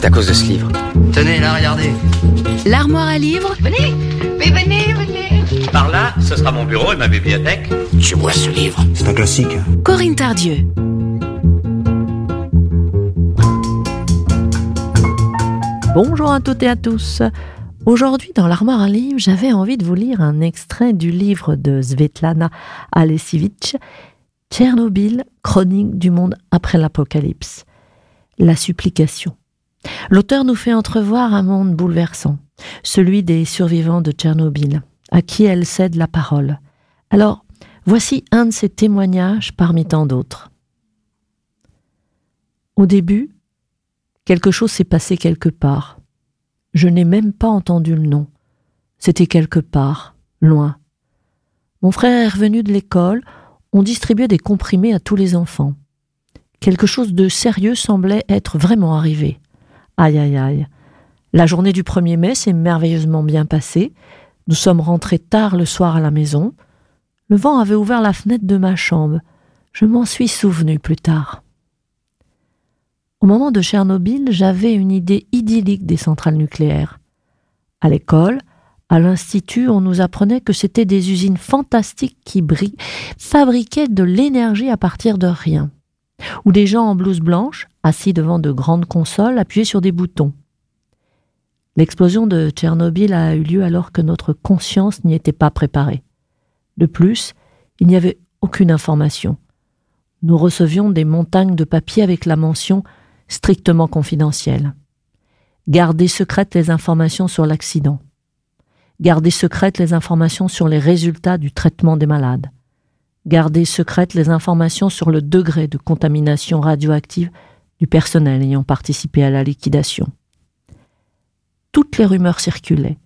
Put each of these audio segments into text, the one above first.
C'est à cause de ce livre. Tenez, là, regardez. L'armoire à livres Venez, mais venez, venez. Par là, ce sera mon bureau et ma bibliothèque. Tu vois ce livre C'est un classique. Corinne Tardieu. Bonjour à toutes et à tous. Aujourd'hui, dans l'armoire à livres, j'avais envie de vous lire un extrait du livre de Svetlana Alexievitch, Tchernobyl, chronique du monde après l'apocalypse. La supplication. L'auteur nous fait entrevoir un monde bouleversant, celui des survivants de Tchernobyl, à qui elle cède la parole. Alors, voici un de ses témoignages parmi tant d'autres. Au début, quelque chose s'est passé quelque part. Je n'ai même pas entendu le nom. C'était quelque part, loin. Mon frère est revenu de l'école, on distribuait des comprimés à tous les enfants. Quelque chose de sérieux semblait être vraiment arrivé. Aïe aïe aïe. La journée du 1er mai s'est merveilleusement bien passée. Nous sommes rentrés tard le soir à la maison. Le vent avait ouvert la fenêtre de ma chambre. Je m'en suis souvenu plus tard. Au moment de Tchernobyl, j'avais une idée idyllique des centrales nucléaires. À l'école, à l'institut, on nous apprenait que c'était des usines fantastiques qui fabriquaient de l'énergie à partir de rien, ou des gens en blouse blanche, assis devant de grandes consoles, appuyés sur des boutons. L'explosion de Tchernobyl a eu lieu alors que notre conscience n'y était pas préparée. De plus, il n'y avait aucune information. Nous recevions des montagnes de papier avec la mention strictement confidentielle. Gardez secrètes les informations sur l'accident. Gardez secrètes les informations sur les résultats du traitement des malades. Gardez secrètes les informations sur le degré de contamination radioactive du personnel ayant participé à la liquidation. Toutes les rumeurs circulaient.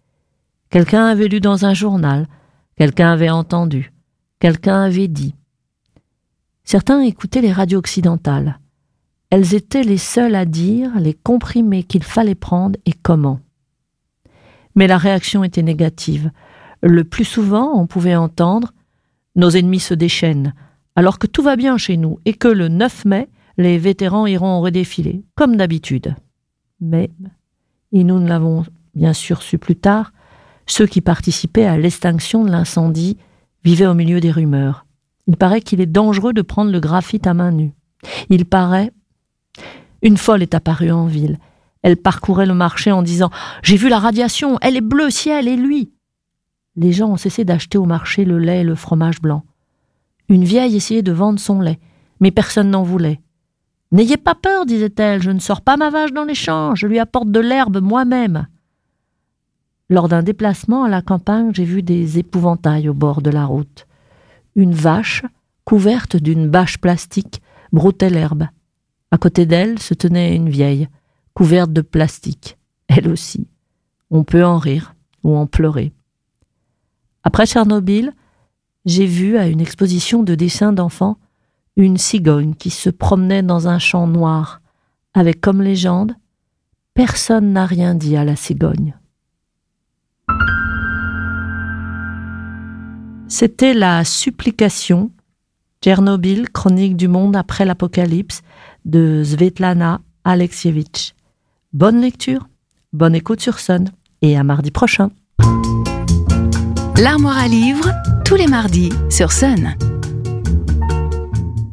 Quelqu'un avait lu dans un journal, quelqu'un avait entendu, quelqu'un avait dit. Certains écoutaient les radios occidentales. Elles étaient les seules à dire les comprimés qu'il fallait prendre et comment. Mais la réaction était négative. Le plus souvent, on pouvait entendre Nos ennemis se déchaînent, alors que tout va bien chez nous et que le 9 mai, les vétérans iront au redéfilé, comme d'habitude. Mais, et nous ne l'avons bien sûr su plus tard, ceux qui participaient à l'extinction de l'incendie vivaient au milieu des rumeurs. Il paraît qu'il est dangereux de prendre le graphite à main nue. Il paraît une folle est apparue en ville. Elle parcourait le marché en disant J'ai vu la radiation, elle est bleue ciel et lui. Les gens ont cessé d'acheter au marché le lait et le fromage blanc. Une vieille essayait de vendre son lait, mais personne n'en voulait. N'ayez pas peur, disait-elle, je ne sors pas ma vache dans les champs, je lui apporte de l'herbe moi-même. Lors d'un déplacement à la campagne, j'ai vu des épouvantails au bord de la route. Une vache, couverte d'une bâche plastique, broutait l'herbe. À côté d'elle se tenait une vieille, couverte de plastique, elle aussi. On peut en rire ou en pleurer. Après Tchernobyl, j'ai vu à une exposition de dessins d'enfants une cigogne qui se promenait dans un champ noir, avec comme légende Personne n'a rien dit à la cigogne. C'était la supplication, Tchernobyl, chronique du monde après l'apocalypse, de Svetlana Alexievitch. Bonne lecture, bonne écoute sur Sun et à mardi prochain. L'armoire à livres, tous les mardis sur Sun.